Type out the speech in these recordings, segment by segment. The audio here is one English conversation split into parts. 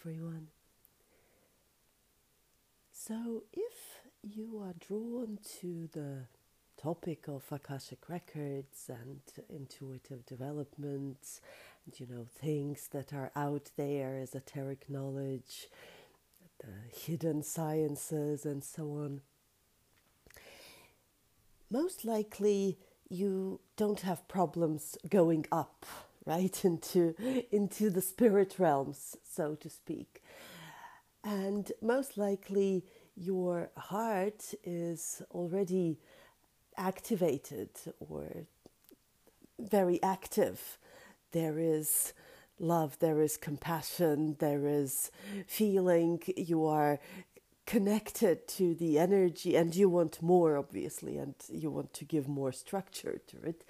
everyone. So, if you are drawn to the topic of Akashic records and intuitive development, and you know, things that are out there, esoteric knowledge, the hidden sciences, and so on, most likely you don't have problems going up right into into the spirit realms so to speak. And most likely your heart is already activated or very active. There is love there is compassion there is feeling. You are connected to the energy and you want more obviously and you want to give more structure to it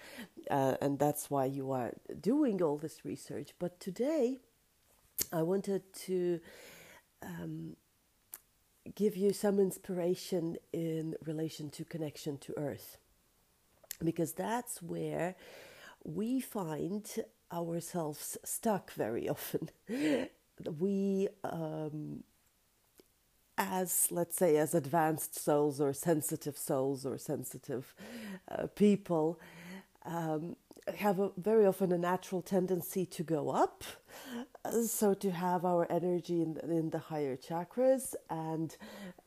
uh, and that's why you are doing all this research. But today i wanted to um, give you some inspiration in relation to connection to earth because that's where we find ourselves stuck very often. We um, as let's say as advanced souls or sensitive souls or sensitive uh, people um, have a, very often a natural tendency to go up so to have our energy in, in the higher chakras and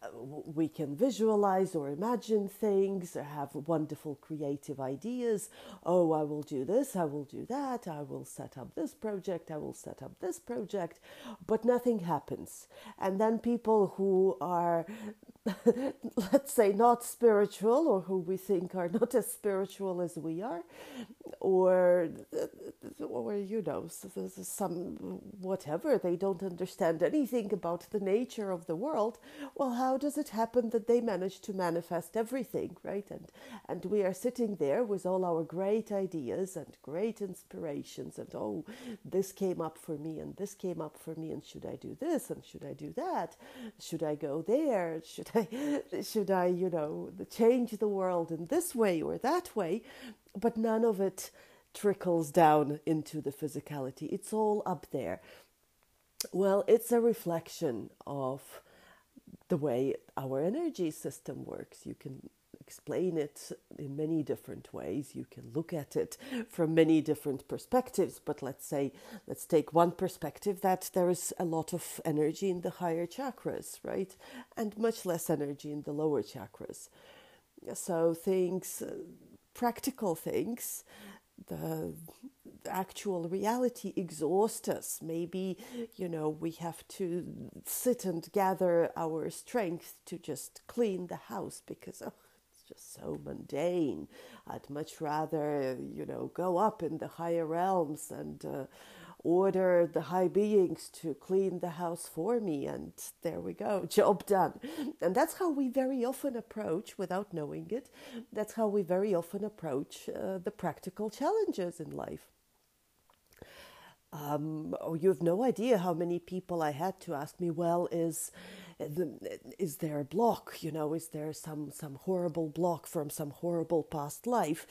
uh, we can visualize or imagine things or have wonderful creative ideas. Oh i will do this i will do that i will set up this project i will set up this project. But nothing happens. And then people who are let's say not spiritual or who we think are not as spiritual as we are or or you know some whatever they don't understand anything about the nature of the world well how does it happen that they manage to manifest everything right? And and we are sitting there with all our great ideas and great inspirations and oh this came up for me and this came up for me and should i do this and should i do that? Should i go there? Should should i you know change the world in this way or that way but none of it trickles down into the physicality. It's all up there. Well, it's a reflection of the way our energy system works. You can explain it in many different ways. You can look at it from many different perspectives. But let's say, let's take one perspective that there is a lot of energy in the higher chakras, right? And much less energy in the lower chakras. So, things, uh, practical things, the actual reality exhaust us. Maybe, you know, we have to sit and gather our strength to just clean the house because oh, just so mundane. I'd much rather, you know, go up in the higher realms and uh, order the high beings to clean the house for me, and there we go, job done. And that's how we very often approach, without knowing it, that's how we very often approach uh, the practical challenges in life. Um, oh, you have no idea how many people I had to ask me, well, is is there a block? You know, is there some some horrible block from some horrible past life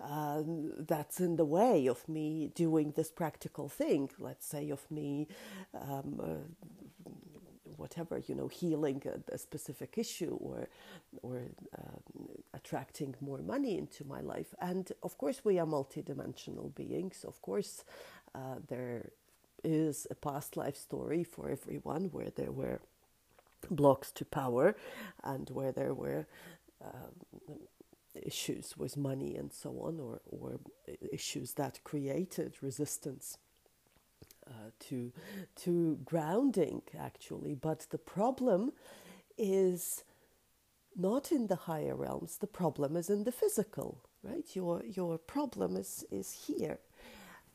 um, that's in the way of me doing this practical thing? Let's say of me. Um, uh, whatever you know healing a, a, specific issue or or uh, attracting more money into my life and of course we are multidimensional beings of course uh, there is a past life story for everyone where there were blocks to power and where there were um, issues with money and so on, or, or issues that created resistance. Uh, to to grounding actually. But the problem is not in the higher realms. The problem is in the physical right? Your your problem is is here.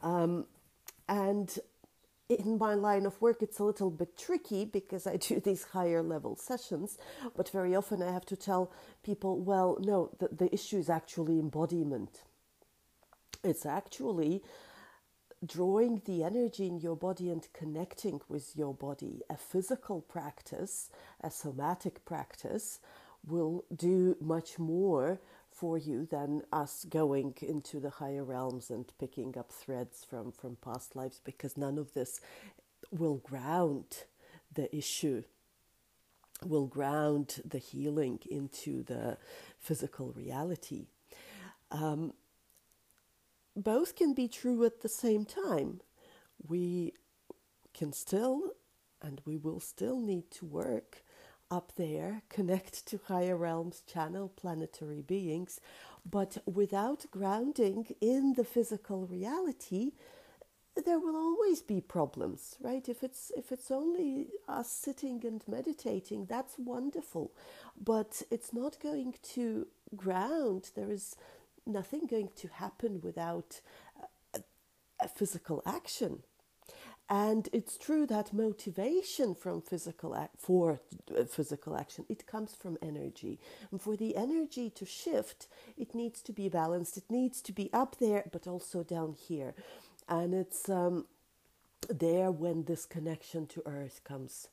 Um, and in my line of work, it's a little bit tricky because I do these higher level sessions, but very often I have to tell people, well, no, the, the issue is actually embodiment. It's actually drawing the energy in your body and connecting with your body. A physical practice, a somatic practice, will do much more for you than us going into the higher realms and picking up threads from, from past lives because none of this will ground the issue, will ground the healing into the physical reality. Um, both can be true at the same time. We can still and we will still need to work up there, connect to higher realms, channel planetary beings, but without grounding in the physical reality, there will always be problems, right? If it's if it's only us sitting and meditating, that's wonderful, but it's not going to ground. There is nothing going to happen without a, a physical action. And it's true that motivation from physical ac- for uh, physical action it comes from energy. And for the energy to shift, it needs to be balanced. It needs to be up there, but also down here. And it's um, there when this connection to Earth comes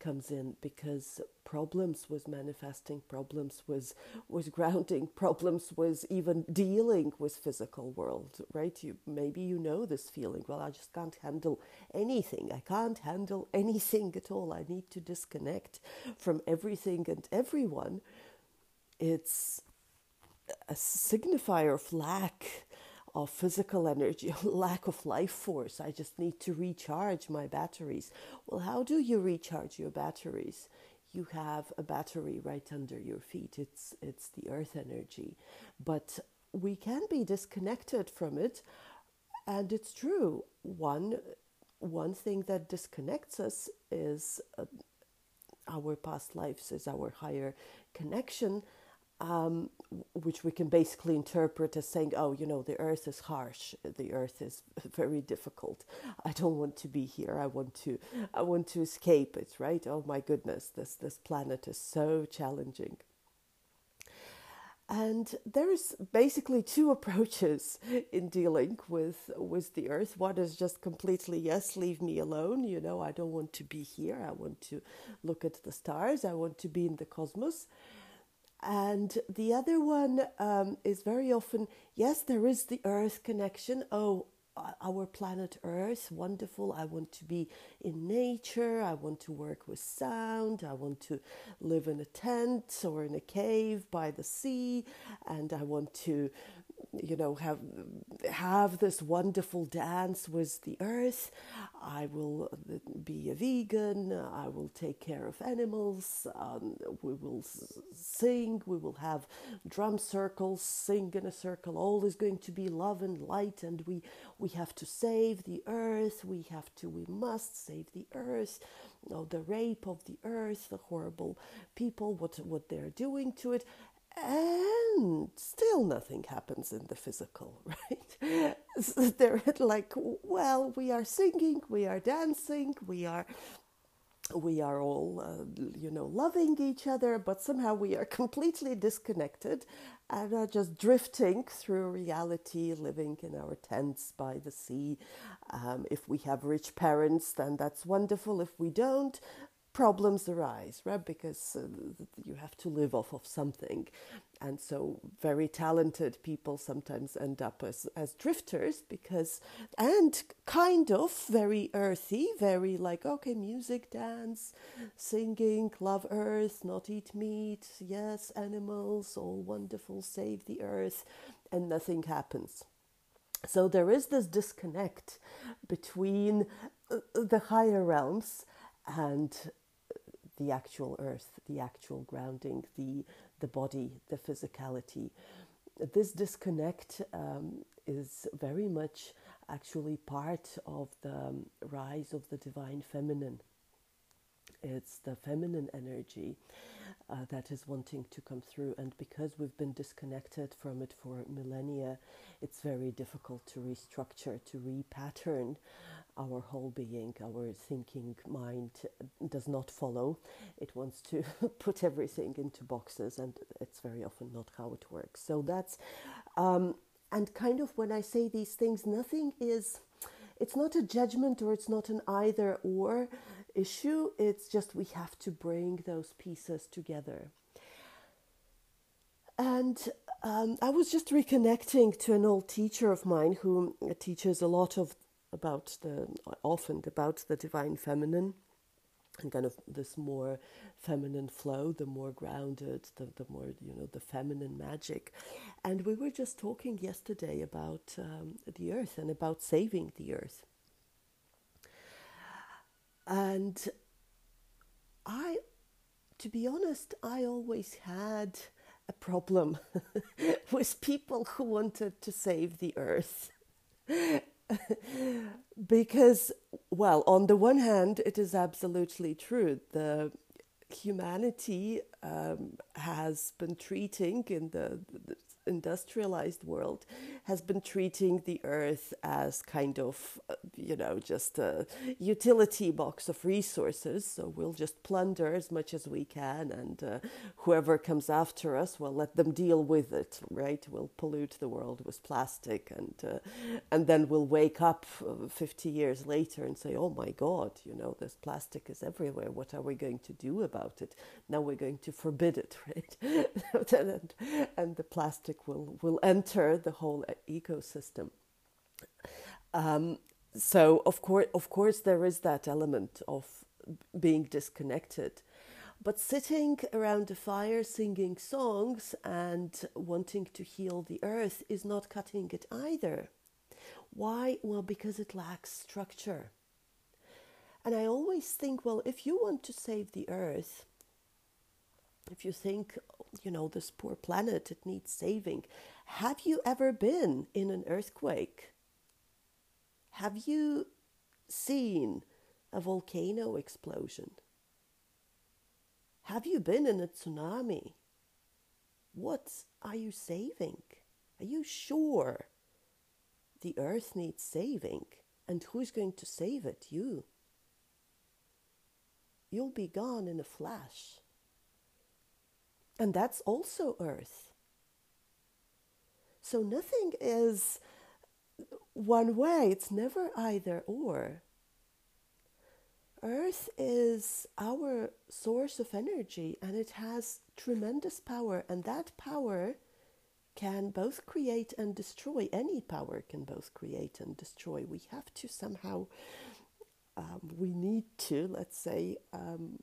comes in because problems was manifesting problems was was grounding problems was even dealing with physical world right? You maybe you know this feeling well i just can't handle anything. I can't handle anything at all. I need to disconnect from everything and everyone. It's a signifier of lack of physical energy, lack of life force. I just need to recharge my batteries. Well, how do you recharge your batteries? You have a battery right under your feet. It's it's the earth energy. But we can be disconnected from it. And it's true. One one thing that disconnects us is uh, our past lives, is our higher connection um, which we can basically interpret as saying, oh, you know, the earth is harsh, the earth is very difficult. I don't want to be here. I want to, I want to escape it, right? Oh my goodness, this, this planet is so challenging. And there's basically two approaches in dealing with with the earth. One is just completely yes, leave me alone. You know, I don't want to be here. I want to look at the stars. I want to be in the cosmos. And the other one um, is very often yes, there is the earth connection. Oh, our planet Earth, wonderful. I want to be in nature. I want to work with sound. I want to live in a tent or in a cave by the sea. And I want to you know have have this wonderful dance with the earth. I will be a vegan. I will take care of animals. Um, we will sing. We will have drum circles. Sing in a circle. All is going to be love and light. And we we have to save the earth. We have to we must save the earth. You know, the rape of the earth the horrible people what what they're doing to it and still nothing happens in the physical, right? So they're like, well, we are singing, we are dancing, we are we are all, uh, you know, loving each other, but somehow we are completely disconnected and are just drifting through reality, living in our tents by the sea. Um, if we have rich parents, then that's wonderful. If we don't, problems arise, right? Because uh, you have to live off of something. And so, very talented people sometimes end up as, as drifters because, and kind of very earthy, very like, okay, music, dance, singing, love earth, not eat meat, yes, animals, all wonderful, save the earth, and nothing happens. So, there is this disconnect between uh, the higher realms and the actual earth, the actual grounding, the, the body, the physicality. This disconnect um, is very much actually part of the um, rise of the divine feminine. It's the feminine energy uh, that is wanting to come through, and because we've been disconnected from it for millennia, it's very difficult to restructure, to repattern our whole being, our thinking mind does not follow. It wants to put everything into boxes, and it's very often not how it works. So that's, um, and kind of when I say these things, nothing is, it's not a judgment or it's not an either or issue. It's just we have to bring those pieces together. And um, I was just reconnecting to an old teacher of mine who teaches a lot of about the often about the divine feminine and kind of this more feminine flow, the more grounded, the, the more, you know, the feminine magic. And we were just talking yesterday about um, the earth and about saving the earth. And I, to be honest, I always had a problem with people who wanted to save the earth. because, well, on the one hand, it is absolutely true. The humanity um, has been treating in the, the, industrialized world has been treating the earth as kind of, uh, you know, just a utility box of resources. So we'll just plunder as much as we can, and uh, whoever comes after us, well, let them deal with it, right? We'll pollute the world with plastic, and uh, and then we'll wake up uh, 50 years later and say, oh my God, you know, this plastic is everywhere. What are we going to do about it? Now we're going to forbid it, right? and, and the plastic will will enter the whole ecosystem. Um, so of course, of course, there is that element of being disconnected. But sitting around a fire singing songs and wanting to heal the earth is not cutting it either. Why? Well, because it lacks structure. And I always think, well, if you want to save the earth, if you think, you know, this poor planet, it needs saving, have you ever been in an earthquake? Have you seen a volcano explosion? Have you been in a tsunami? What are you saving? Are you sure the earth needs saving? And who's going to save it? You. You'll be gone in a flash. And that's also earth. So nothing is one way, it's never either or. Earth is our source of energy and it has tremendous power, and that power can both create and destroy. Any power can both create and destroy. We have to somehow, um, we need to, let's say, um,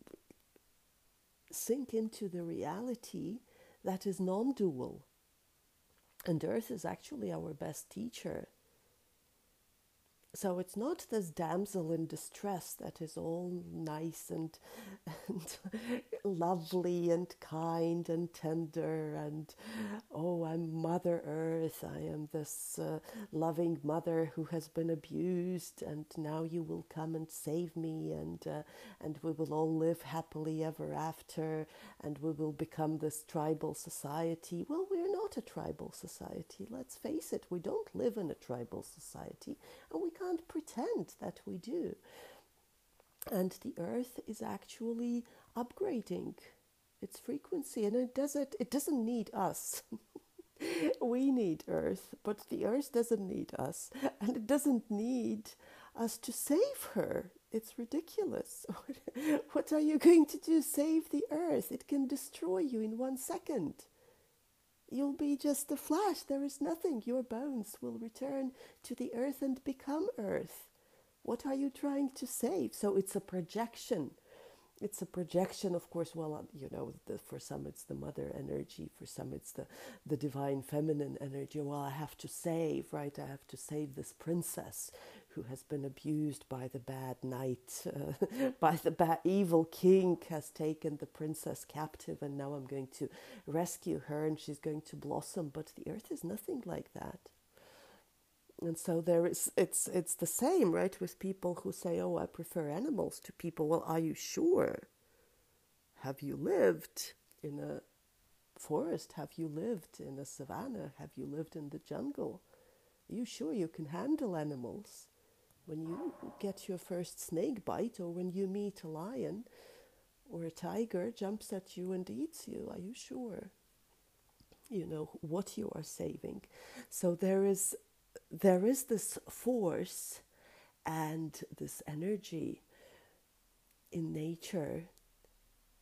sink into the reality that is non dual. And Earth is actually our best teacher. So it's not this damsel in distress that is all nice and, and lovely and kind and tender and oh I'm Mother Earth I am this uh, loving mother who has been abused and now you will come and save me and uh, and we will all live happily ever after and we will become this tribal society. Well, we're not a tribal society. Let's face it, we don't live in a tribal society and we can't pretend that we do. And the earth is actually upgrading its frequency and it doesn't it doesn't need us. we need earth, but the earth doesn't need us and it doesn't need us to save her. It's ridiculous. what are you going to do? Save the earth? It can destroy you in one second. You'll be just a flash. There is nothing. Your bones will return to the earth and become earth. What are you trying to save? So it's a projection. It's a projection, of course. Well, uh, you know, the, for some it's the mother energy, for some it's the, the divine feminine energy. Well, I have to save, right? I have to save this princess who has been abused by the bad knight, uh, by the bad evil king, has taken the princess captive, and now I'm going to rescue her and she's going to blossom. But the earth is nothing like that. And so there is it's it's the same, right, with people who say, Oh, I prefer animals to people. Well, are you sure? Have you lived in a forest? Have you lived in a savannah? Have you lived in the jungle? Are you sure you can handle animals? When you get your first snake bite or when you meet a lion or a tiger jumps at you and eats you, are you sure? You know what you are saving. So there is there is this force and this energy in nature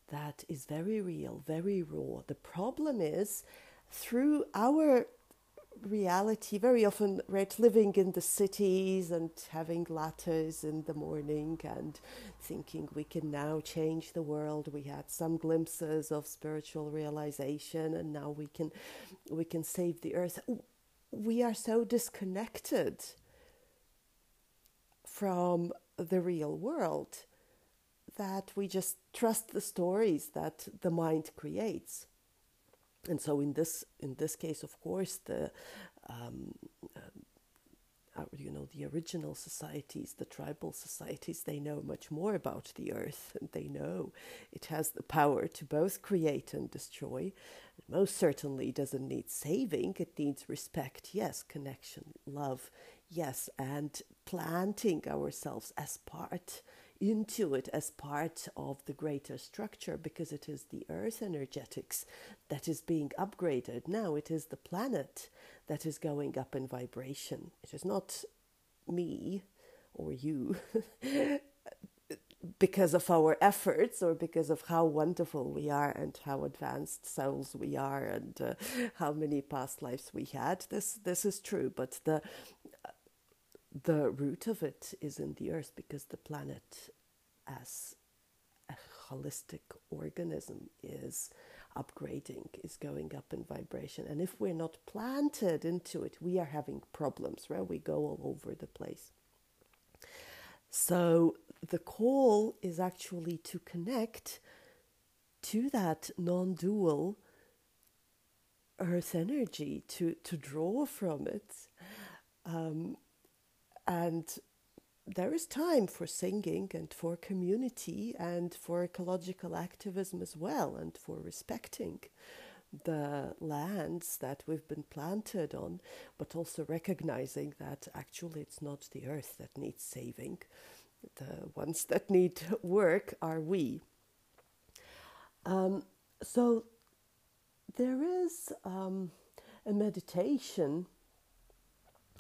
that is very real, very raw. The problem is through our reality. Very often right living in the cities and having lattes in the morning and thinking we can now change the world. We had some glimpses of spiritual realization and now we can we can save the earth. We are so disconnected from the real world that we just trust the stories that the mind creates and so in this in this case of course the um, uh, you know the original societies the tribal societies they know much more about the earth and they know. It has the power to both create and destroy. It most certainly doesn't need saving. It needs respect. Yes connection love. Yes and planting ourselves as part into it as part of the greater structure because it is the earth energetics that is being upgraded. Now it is the planet that is going up in vibration. It is not me or you because of our efforts or because of how wonderful we are and how advanced souls we are and uh, how many past lives we had this this is true but the the root of it is in the earth because the planet as a holistic organism is upgrading is going up in vibration. And if we're not planted into it we are having problems right? We go all over the place. So the call is actually to connect to that non-dual earth energy to to draw from it um, and there is time for singing and for community and for ecological activism as well and for respecting the lands that we've been planted on, but also recognizing that actually it's not the earth that needs saving. The ones that need work are we. Um, so there is um, a meditation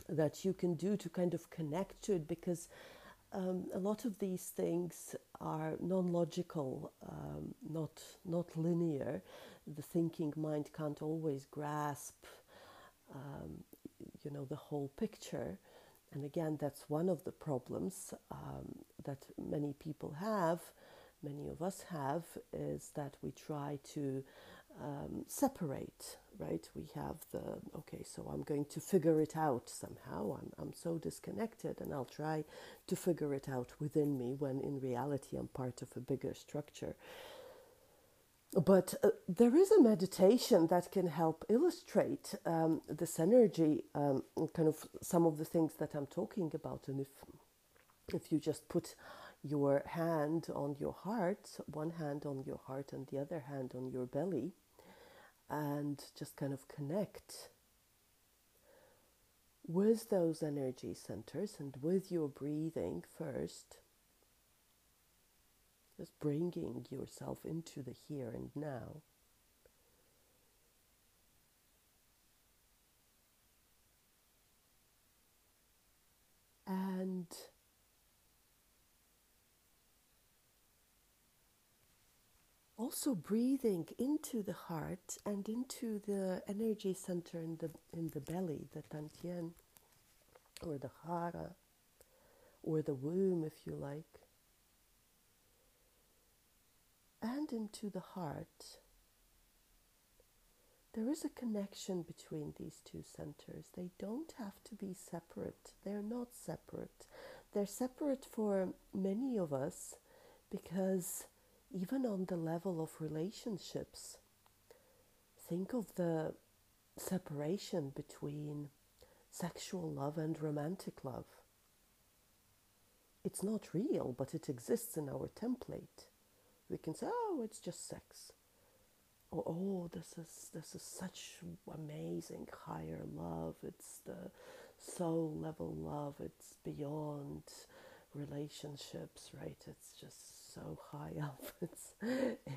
that you can do to kind of connect to it because um, a lot of these things are non-logical, um, not not linear. The thinking mind can't always grasp, um, you know, the whole picture. And again, that's one of the problems um, that many people have, many of us have, is that we try to um, separate, right? We have the, okay, so I'm going to figure it out somehow. I'm, I'm so disconnected and I'll try to figure it out within me when in reality I'm part of a bigger structure. But uh, there is a meditation that can help illustrate um, this energy, um, kind of some of the things that I'm talking about. And if, if you just put your hand on your heart, one hand on your heart and the other hand on your belly, and just kind of connect with those energy centers and with your breathing first. Just bringing yourself into the here and now. And also breathing into the heart and into the energy center in the in the belly, the dantian, or the hara, or the womb, if you like, and into the heart. There is a connection between these two centers. They don't have to be separate. They're not separate. They're separate for many of us because even on the level of relationships, think of the separation between sexual love and romantic love. It's not real, but it exists in our template. We can say, oh, it's just sex. Or, oh, this is, this is such amazing higher love. It's the soul level love. It's beyond relationships, right? It's just so high up. It's,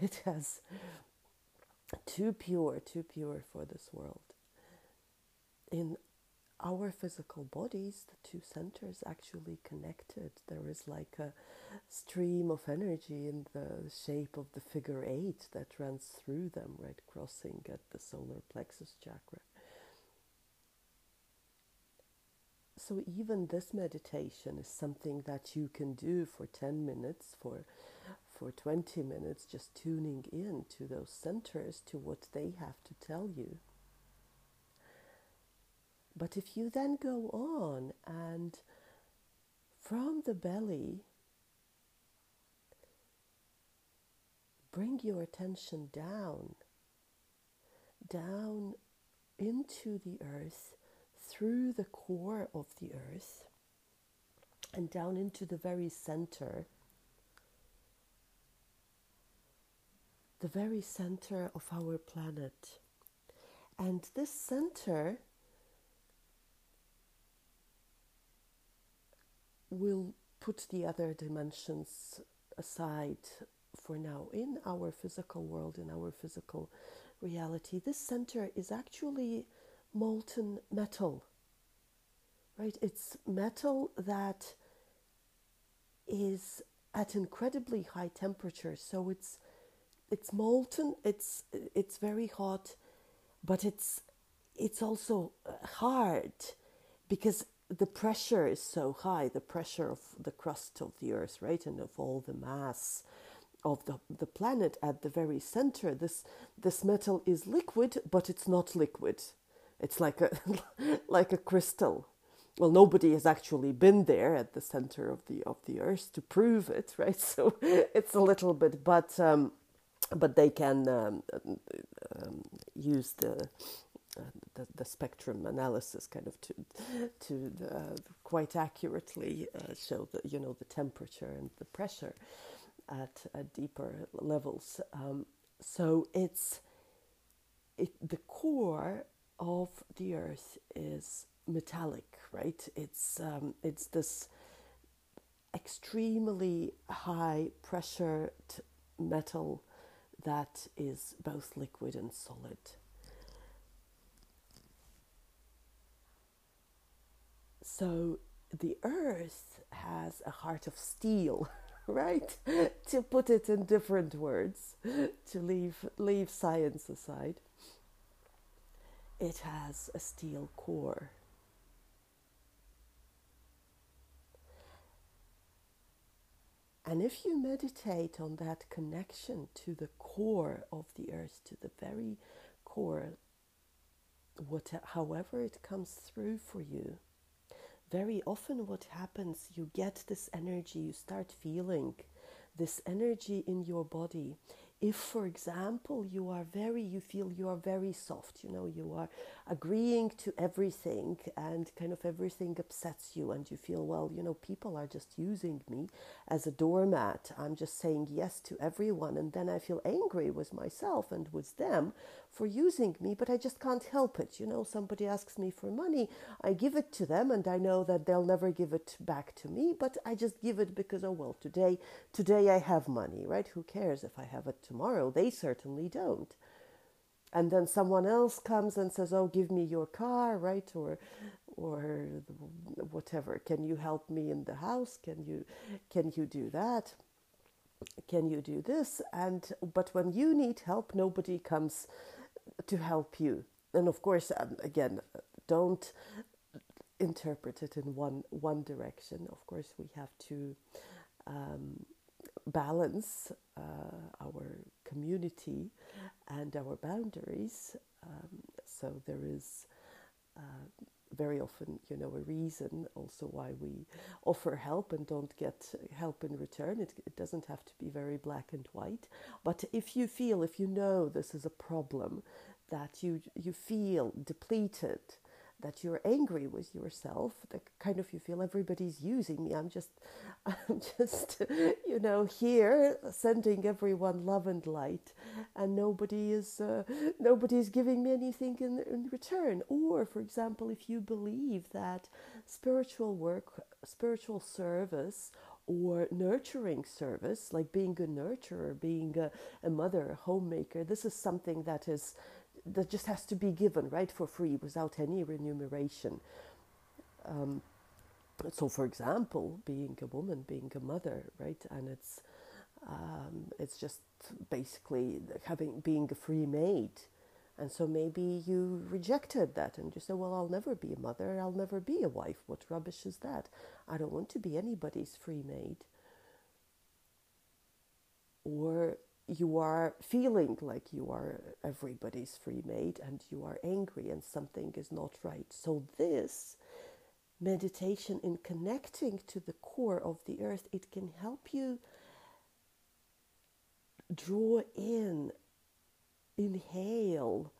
it has too pure, too pure for this world. In our physical bodies, the two centers actually connected. There is like a stream of energy in the shape of the figure eight that runs through them, right, crossing at the solar plexus chakra. So even this meditation is something that you can do for 10 minutes, for for 20 minutes, just tuning in to those centers, to what they have to tell you. But if you then go on and from the belly, bring your attention down, down into the earth, through the core of the earth, and down into the very center, the very center of our planet. And this center will put the other dimensions aside for now in our physical world, in our physical reality. This center is actually molten metal, right? It's metal that is at incredibly high temperature, so it's it's molten. It's it's very hot, but it's it's also uh, hard because the pressure is so high the pressure of the crust of the earth right and of all the mass of the, the planet at the very center this this metal is liquid but it's not liquid it's like a like a crystal well nobody has actually been there at the center of the of the earth to prove it right so it's a little bit but um, but they can um, um, use the the, the, spectrum analysis kind of to to uh, quite accurately uh, show the you know the temperature and the pressure at, at deeper levels. Um, so it's it, the core of the Earth is metallic, right? It's um, it's this extremely high pressure metal that is both liquid and solid. So the earth has a heart of steel, right? to put it in different words, to leave leave science aside. It has a steel core. And if you meditate on that connection to the core of the earth, to the very core, what, however it comes through for you, very often what happens you get this energy you start feeling this energy in your body if for example you are very you feel you are very soft you know you are agreeing to everything and kind of everything upsets you and you feel well you know people are just using me as a doormat. I'm just saying yes to everyone. And then i feel angry with myself and with them for using me but i just can't help it you know? Somebody asks me for money i give it to them and i know that they'll never give it back to me but i just give it because oh well today today i have money right? Who cares if i have it tomorrow? They certainly don't. And then someone else comes and says oh give me your car right? Or or whatever. Can you help me in the house? Can you can you do that? Can you do this? And but when you need help nobody comes to help you and of course um, again don't interpret it in one one direction of course we have to um, balance uh, our community and our boundaries. Um, so there is uh, very often, you know, a reason also why we offer help and don't get help in return. It, it doesn't have to be very black and white. But if you feel, if you know this is a problem, that you you feel depleted that you're angry with yourself that kind of you feel everybody's using me. I'm just i'm just you know here sending everyone love and light and nobody is uh, is giving me anything in, in return. Or for example if you believe that spiritual work spiritual service or nurturing service like being a nurturer being a, a mother a homemaker this is something that is that just has to be given right for free without any remuneration. Um, so, for example, being a woman, being a mother, right, and it's um, it's just basically having being a free maid, And so maybe you rejected that and you said, Well, I'll never be a mother, I'll never be a wife. What rubbish is that? I don't want to be anybody's free maid. Or you are feeling like you are everybody's free maid and you are angry and something is not right. So, this meditation in connecting to the core of the earth, it can help you draw in inhale,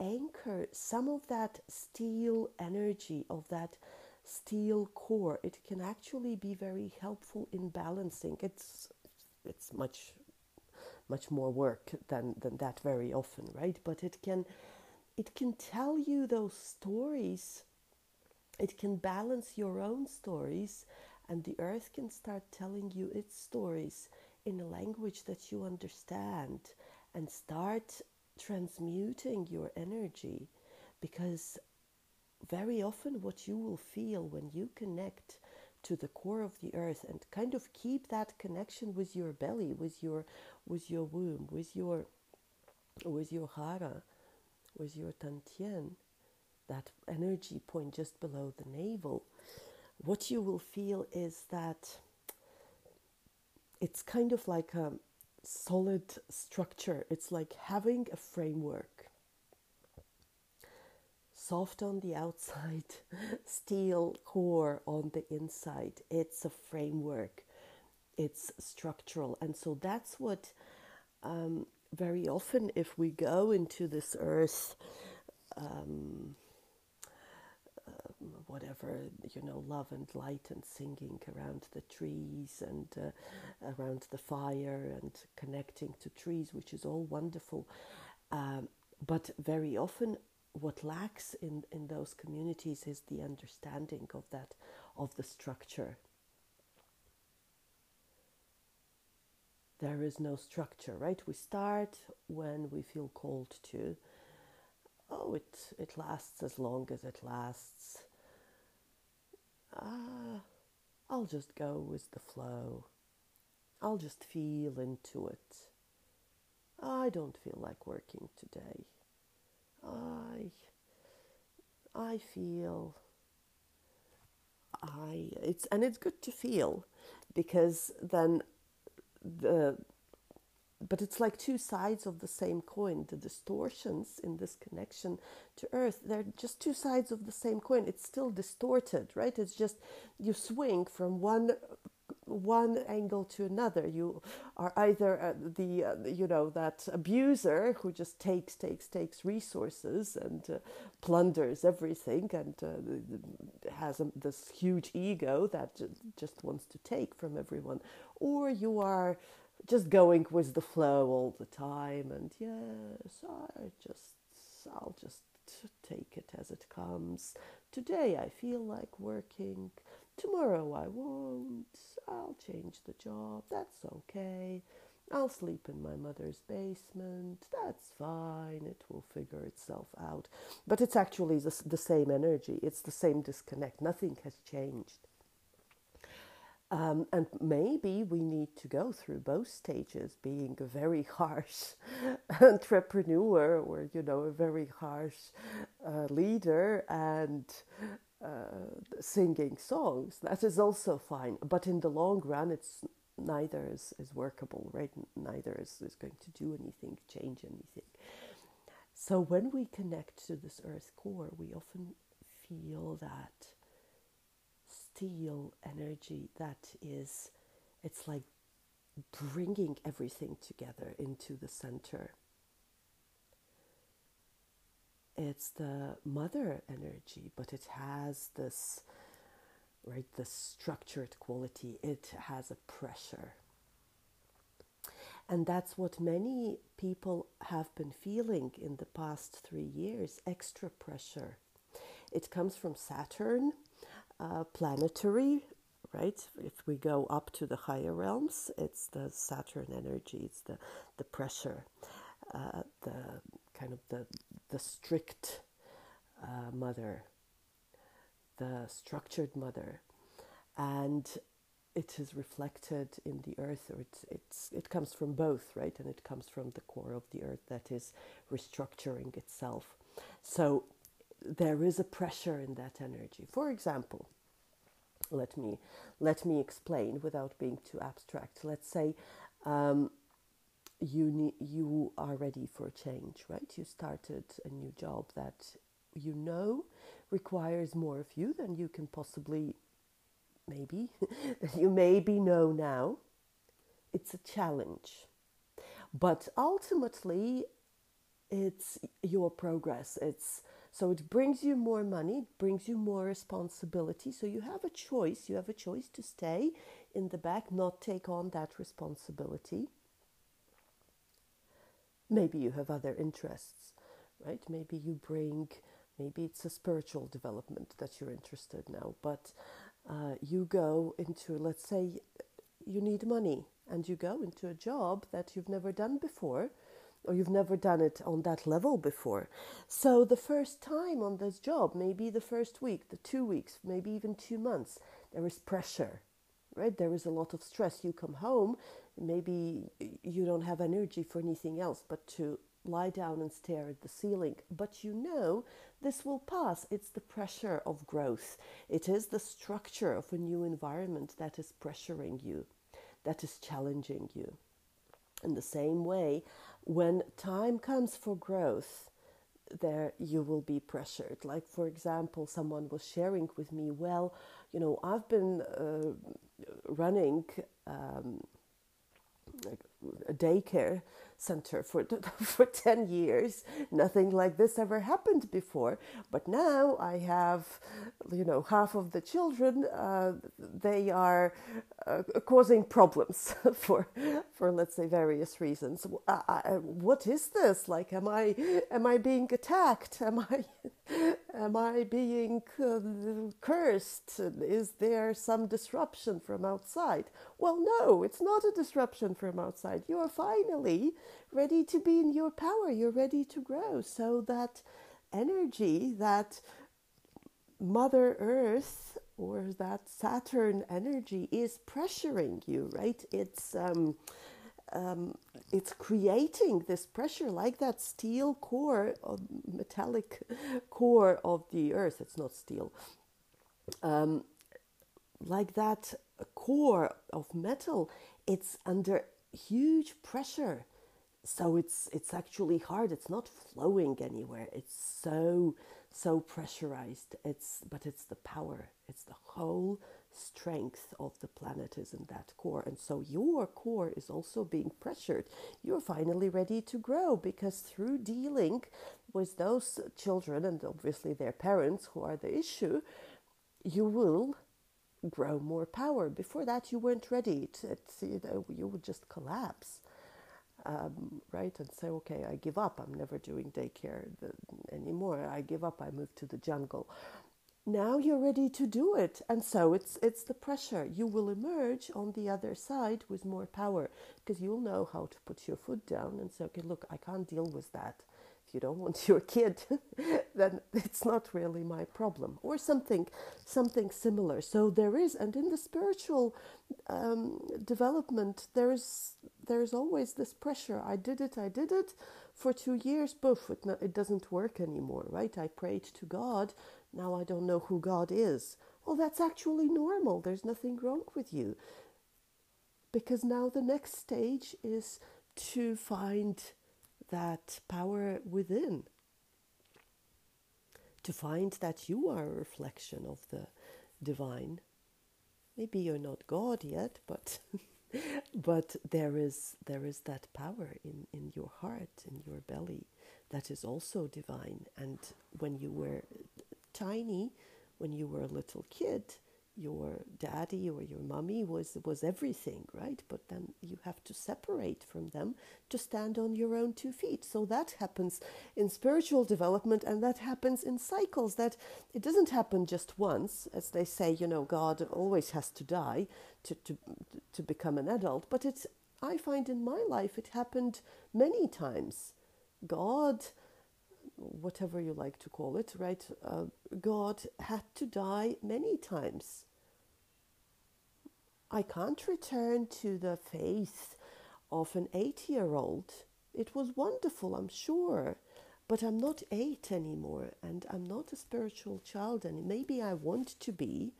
anchor some of that steel energy, of that steel core. It can actually be very helpful in balancing. It's it's much much more work than, than that very often, right? But it can it can tell you those stories. It can balance your own stories and the earth can start telling you its stories in a language that you understand and start transmuting your energy because very often what you will feel when you connect to the core of the earth and kind of keep that connection with your belly with your with your womb with your with your hara with your tantien that energy point just below the navel what you will feel is that it's kind of like a solid structure. It's like having a framework. Soft on the outside, steel core on the inside. It's a framework, it's structural. And so that's what um, very often, if we go into this earth, um, whatever, you know, love and light and singing around the trees and uh, around the fire and connecting to trees, which is all wonderful. Um, but very often, what lacks in, in those communities is the understanding of that, of the structure. There is no structure, right? We start when we feel called to. Oh, it, it lasts as long as it lasts ah, I'll just go with the flow. I'll just feel into it. I don't feel like working today. I I feel I it's and it's good to feel because then the but it's like two sides of the same coin. The distortions in this connection to Earth, they're just two sides of the same coin. It's still distorted, right? It's just you swing from one one angle to another. You are either uh, the uh, you know that abuser who just takes takes takes resources and uh, plunders everything and uh, has this huge ego that just wants to take from everyone, or you are just going with the flow all the time and yes i just i'll just take it as it comes today i feel like working tomorrow i won't. I'll change the job. That's okay. I'll sleep in my mother's basement. That's fine. It will figure itself out. But it's actually the, the same energy. It's the same disconnect. Nothing has changed. Um, and maybe we need to go through both stages being a very harsh entrepreneur or, you know, a very harsh uh, leader and singing songs. That is also fine. But in the long run, it's neither is, is workable, right? Neither is, is going to do anything, change anything. So when we connect to this earth core, we often feel that steel energy that is, it's like bringing everything together into the center. It's the mother energy, but it has this, right, the structured quality. It has a pressure. And that's what many people have been feeling in the past three years extra pressure. It comes from Saturn, uh, planetary, right? If we go up to the higher realms, it's the Saturn energy, it's the, the pressure, uh, the kind of the, the strict uh, mother, the structured mother. And it is reflected in the earth, or it's, it's, it comes from both, right? And it comes from the core of the earth that is restructuring itself. So there is a pressure in that energy. For example, let me let me explain without being too abstract. Let's say um, you need, you are ready for a change, right? You started a new job that you know requires more of you than you can possibly maybe you maybe know now. It's a challenge, but ultimately, it's your progress. It's so it brings you more money, it brings you more responsibility. So you have a choice. You have a choice to stay in the back, not take on that responsibility. Maybe you have other interests, right? Maybe you bring, maybe it's a spiritual development that you're interested now, but uh, you go into, let's say, you need money and you go into a job that you've never done before or you've never done it on that level before. So the first time on this job, maybe the first week, the two weeks, maybe even two months, there is pressure, right? There is a lot of stress. You come home, maybe you don't have energy for anything else but to lie down and stare at the ceiling. But you know this will pass. It's the pressure of growth, it is the structure of a new environment that is pressuring you, that is challenging you. In the same way, when time comes for growth, there you will be pressured. Like, for example, someone was sharing with me, well, you know, I've been uh, running um, a daycare center for for 10 years. Nothing like this ever happened before. But now i have you know half of the children uh, they are uh, causing problems for for let's say various reasons. I, I, what is this? Like am i am i being attacked? Am i am i being uh, cursed? Is there some disruption from outside? Well no it's not a disruption from outside. You are finally ready to be in your power. You're ready to grow. So that energy, that Mother Earth or that Saturn energy is pressuring you, right? It's um, um, it's creating this pressure like that steel core, or metallic core of the Earth. It's not steel. Um, like that core of metal, it's under huge pressure so it's it's actually hard. It's not flowing anywhere. It's so so pressurized. It's but it's the power. It's the whole strength of the planet is in that core. And so your core is also being pressured. You're finally ready to grow because through dealing with those children and obviously their parents who are the issue you will grow more power. Before that you weren't ready to, you know you would just collapse um, right? And say, okay, I give up. I'm never doing daycare anymore. I give up. I move to the jungle. Now you're ready to do it, and so it's it's the pressure. You will emerge on the other side with more power because you'll know how to put your foot down and say, okay, look, I can't deal with that you don't want your kid then it's not really my problem. Or something something similar. So there is and in the spiritual um, development there's there's always this pressure. I did it i did it for two years. Both it, it doesn't work anymore right? I prayed to god. Now i don't know who god is. Well that's actually normal. There's nothing wrong with you. Because now the next stage is to find that power within to find that you are a reflection of the divine. Maybe you're not god yet but but there is there is that power in in your heart in your belly that is also divine. And when you were tiny when you were a little kid your daddy or your mummy was was everything right? But then you have to separate from them to stand on your own two feet. So that happens in spiritual development and that happens in cycles that it doesn't happen just once as they say you know god always has to die to to to become an adult. But it's i find in my life it happened many times. God whatever you like to call it, right? Uh, God had to die many times I can't return to the face of an eight year old. It was wonderful, I'm sure, but I'm not eight anymore and I'm not a spiritual child and maybe I want to be,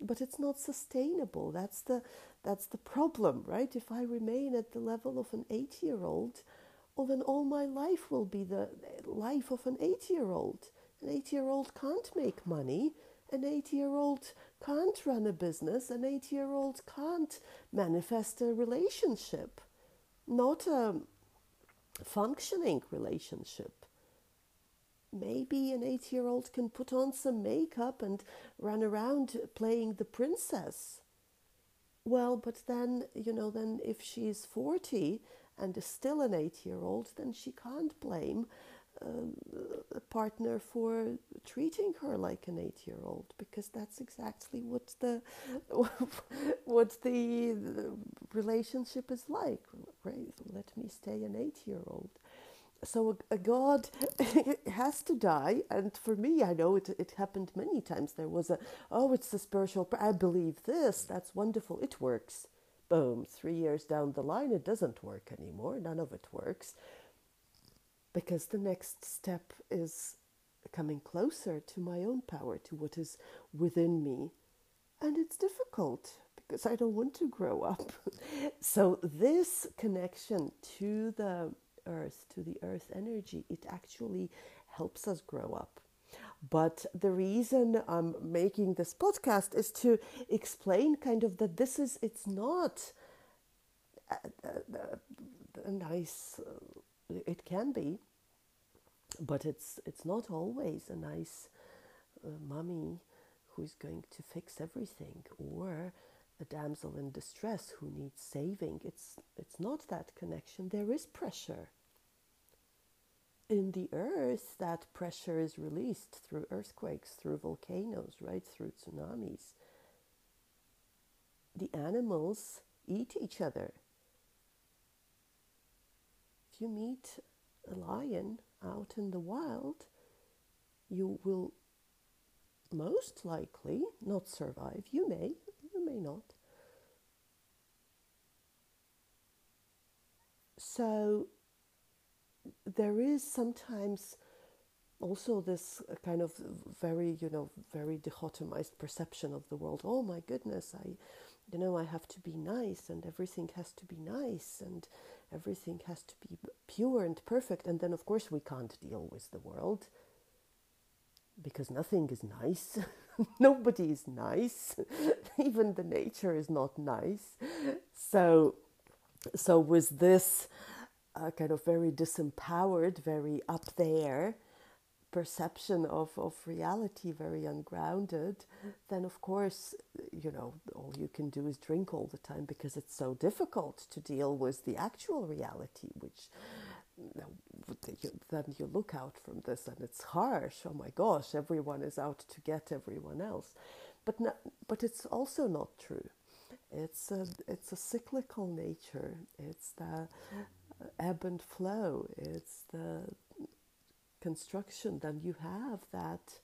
but it's not sustainable. That's the that's the problem, right? If I remain at the level of an eight year old, well then all my life will be the life of an eight year old. An eight year old can't make money. An eight year old can't run a business. An eight year old can't manifest a relationship. Not a functioning relationship maybe an eight year old can put on some makeup and run around playing the princess. Well, but then, you know, then if she's 40 and is still an eight year old, then she can't blame uh, a partner for treating her like an eight year old because that's exactly what the what the, the relationship is like. Right let me stay an eight year old so a, a god has to die and for me i know it, it happened many times. There was a oh it's the spiritual i believe this that's wonderful it works. Boom three years down the line it doesn't work anymore none of it works because the next step is coming closer to my own power to what is within me and it's difficult because i don't want to grow up so this connection to the earth, to the earth energy, it actually helps us grow up. But the reason I'm making this podcast is to explain kind of that this is, it's not a, a, a nice, uh, it can be, but it's, it's not always a nice uh, mummy who's going to fix everything or a damsel in distress who needs saving. It's, it's not that connection. There is pressure in the earth, that pressure is released through earthquakes, through volcanoes, right? Through tsunamis. The animals eat each other. If you meet a lion out in the wild, you will most likely not survive. You may, you may not. So there is sometimes also this kind of very you know very dichotomized perception of the world oh my goodness i you know i have to be nice and everything has to be nice and everything has to be pure and perfect and then of course we can't deal with the world because nothing is nice. Nobody is nice. Even the nature is not nice. So so with this a kind of very disempowered, very up there perception of, of reality, very ungrounded, then of course, you know, all you can do is drink all the time because it's so difficult to deal with the actual reality, which then you look out from this and it's harsh. Oh my gosh, everyone is out to get everyone else. But, not, but it's also not true. It's a, it's a cyclical nature. It's the, ebb and flow, it's the construction. Then you have that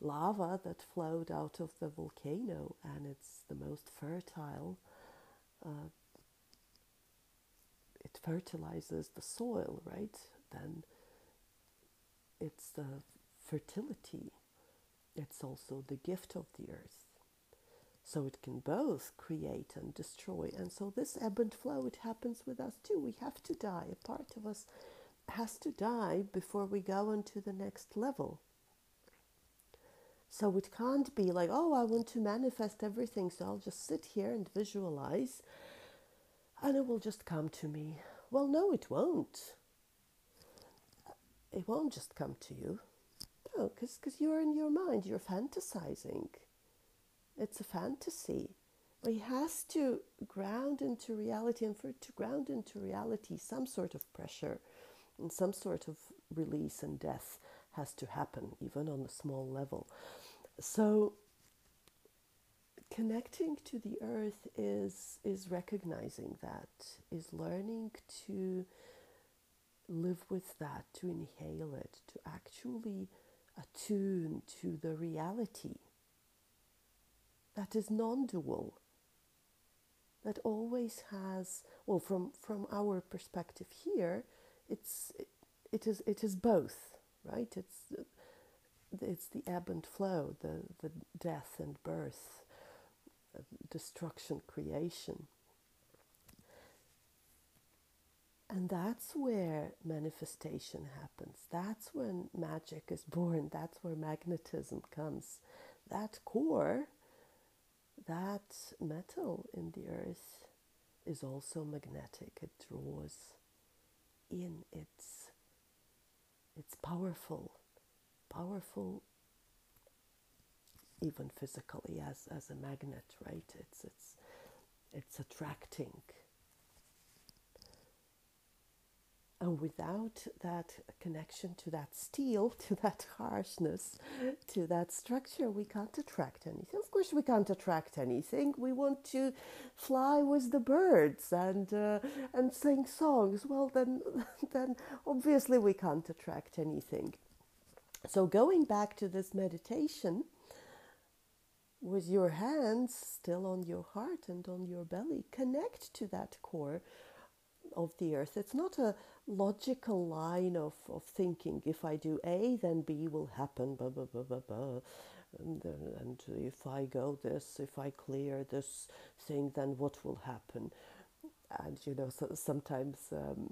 lava that flowed out of the volcano, and it's the most fertile. Uh, it fertilizes the soil, right? Then it's the fertility. It's also the gift of the earth. So it can both create and destroy. And so this ebb and flow, it happens with us too. We have to die. A part of us has to die before we go into the next level. So it can't be like, oh, I want to manifest everything, so I'll just sit here and visualize and it will just come to me. Well, no, it won't. It won't just come to you. No, because you're in your mind, you're fantasizing. It's a fantasy. It has to ground into reality, and for it to ground into reality, some sort of pressure and some sort of release and death has to happen, even on a small level. So, connecting to the earth is is recognizing that, is learning to live with that, to inhale it, to actually attune to the reality that is non dual. that always has well from from our perspective here it's it, it is it is both right? It's it's the ebb and flow the the death and birth uh, destruction creation. And that's where manifestation happens. That's when magic is born. That's where magnetism comes. That core that metal in the earth is also magnetic. It draws in its it's powerful, powerful even physically as, as a magnet, right? It's it's it's attracting And without that connection to that steel, to that harshness, to that structure, we can't attract anything. Of course, we can't attract anything. We want to fly with the birds and uh, and sing songs. Well, then, then obviously we can't attract anything. So going back to this meditation, with your hands still on your heart and on your belly, connect to that core of the earth. It's not a logical line of, of thinking. If I do A, then B will happen. Blah, blah, blah, blah, blah. And, uh, and if I go this, if I clear this thing, then what will happen? And you know, so sometimes um,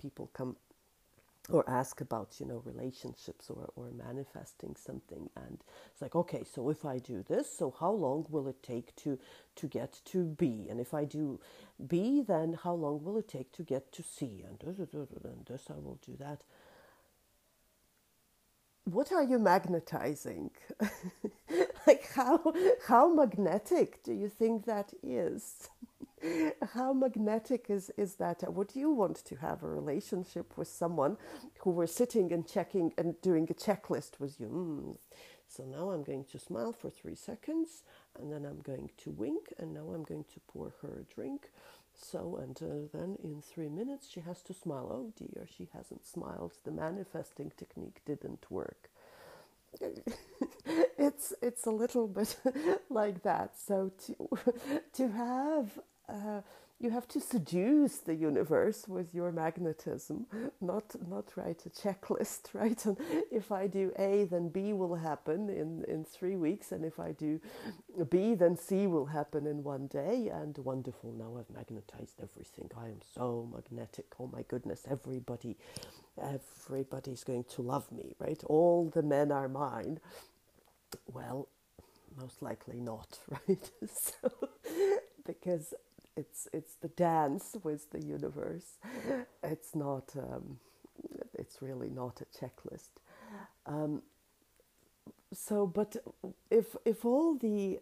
people come or ask about you know relationships or, or manifesting something. And it's like okay so if i do this so how long will it take to to get to b? And if i do b then how long will it take to get to c? And, this i will do that. What are you magnetizing? Like how how magnetic do you think that is how magnetic is, is that? Would you want to have a relationship with someone who were sitting and checking and doing a checklist with you? Mm. So now I'm going to smile for three seconds, and then I'm going to wink, and now I'm going to pour her a drink. So, and uh, then in three minutes, she has to smile. Oh dear, she hasn't smiled. The manifesting technique didn't work. it's it's a little bit like that. So to to have uh, you have to seduce the universe with your magnetism, not not write a checklist, right? And if I do A, then B will happen in, in three weeks, and if I do B, then C will happen in one day. And wonderful, now I've magnetized everything. I am so magnetic. Oh my goodness, everybody, everybody's going to love me, right? All the men are mine. Well, most likely not, right? so because it's it's the dance with the universe. It's not. Um, it's really not a checklist. Um, so, but if if all the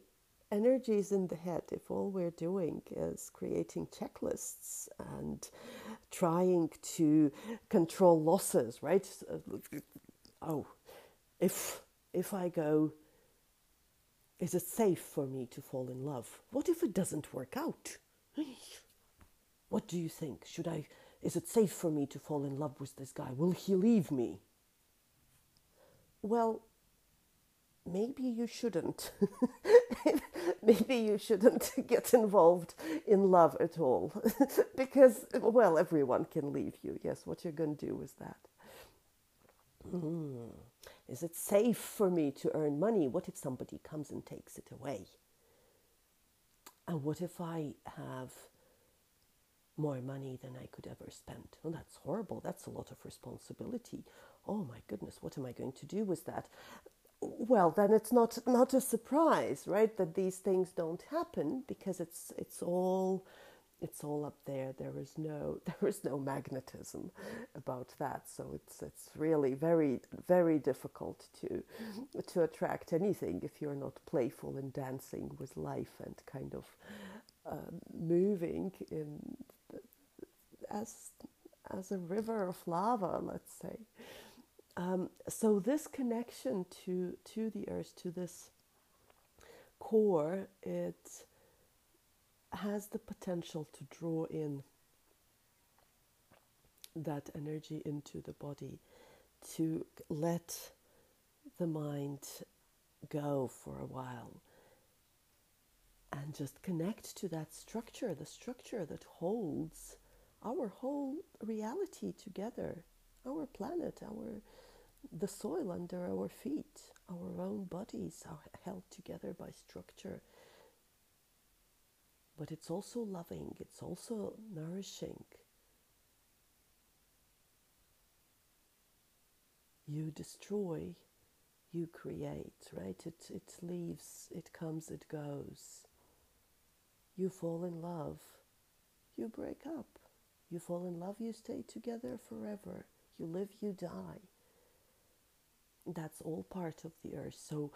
energies in the head, if all we're doing is creating checklists and trying to control losses, right? Oh, if if I go, is it safe for me to fall in love? What if it doesn't work out? What do you think? Should I is it safe for me to fall in love with this guy? Will he leave me? Well, maybe you shouldn't. maybe you shouldn't get involved in love at all. because, well, everyone can leave you. Yes, what you're going to do with that? Mm. Is it safe for me to earn money? What if somebody comes and takes it away? And what if I have more money than I could ever spend? Well, that's horrible. That's a lot of responsibility. Oh my goodness, what am I going to do with that? Well, then it's not not a surprise, right, that these things don't happen because it's it's all it's all up there. There is no there is no magnetism about that. So it's it's really very very difficult to to attract anything if you're not playful and dancing with life and kind of uh, moving in as as a river of lava, let's say. Um, so this connection to to the earth, to this core, it has the potential to draw in that energy into the body, to let the mind go for a while. and just connect to that structure, the structure that holds our whole reality together, our planet, our the soil under our feet, our own bodies are held together by structure. But it's also loving, it's also nourishing. You destroy, you create, right? It, it leaves, it comes, it goes. You fall in love, you break up. You fall in love, you stay together forever. You live, you die. That's all part of the earth. So,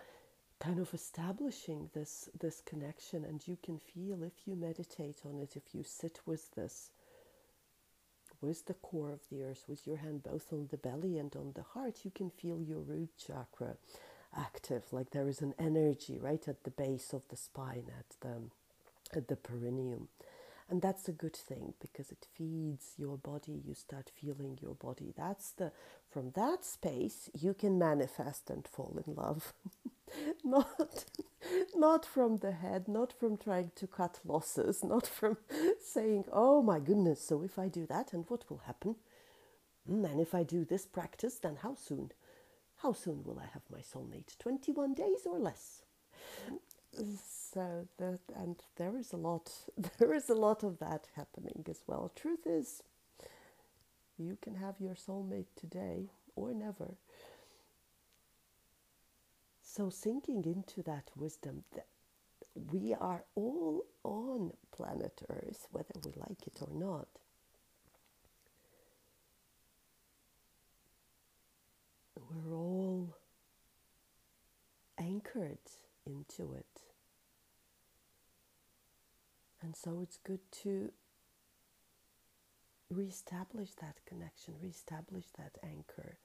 kind of establishing this this connection, and you can feel if you meditate on it, if you sit with this, with the core of the earth, with your hand both on the belly and on the heart, you can feel your root chakra active. Like there is an energy right at the base of the spine, at the at the perineum. And that's a good thing because it feeds your body. You start feeling your body. That's the from that space you can manifest and fall in love. not not from the head, not from trying to cut losses, not from saying, "Oh my goodness, so if I do that and what will happen?" Hmm, and if I do this practice, then how soon? How soon will I have my soulmate? 21 days or less? so that and there is a lot there is a lot of that happening as well truth is you can have your soulmate today or never so sinking into that wisdom that we are all on planet earth whether we like it or not we're all anchored into it and so it's good to reestablish that connection, reestablish that anchor.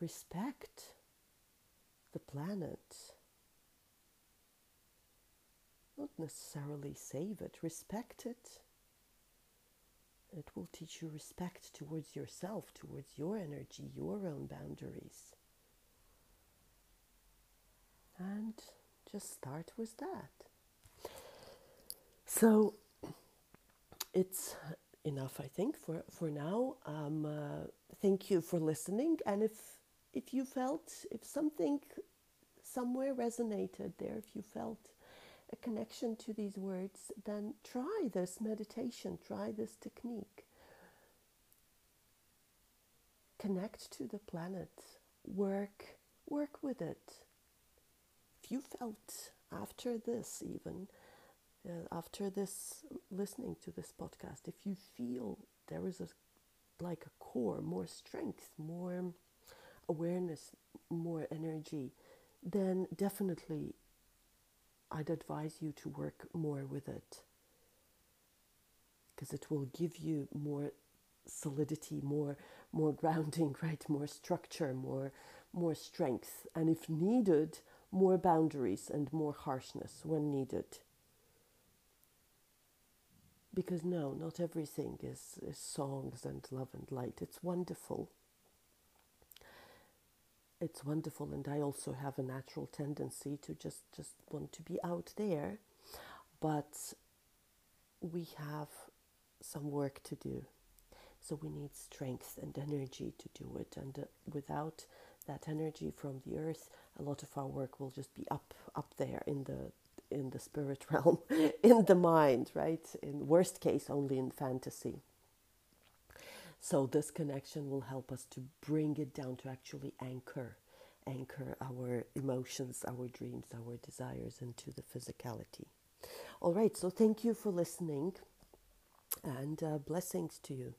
Respect the planet. Not necessarily save it, respect it. It will teach you respect towards yourself, towards your energy, your own boundaries. And just start with that. So it's enough, I think, for, for now. Um, uh, thank you for listening. And if, if you felt, if something somewhere resonated there, if you felt a connection to these words, then try this meditation, try this technique. Connect to the planet, work, work with it. If you felt after this, even, uh, after this listening to this podcast if you feel there is a like a core more strength more awareness more energy then definitely i'd advise you to work more with it because it will give you more solidity more more grounding right more structure more more strength and if needed more boundaries and more harshness when needed because no, not everything is, is songs and love and light. It's wonderful. It's wonderful, and I also have a natural tendency to just, just want to be out there, but we have some work to do. So we need strength and energy to do it, and uh, without that energy from the earth, a lot of our work will just be up up there in the in the spirit realm, in the mind, right? In worst case, only in fantasy. So this connection will help us to bring it down to actually anchor, anchor our emotions, our dreams, our desires into the physicality. All right, so thank you for listening and uh, blessings to you.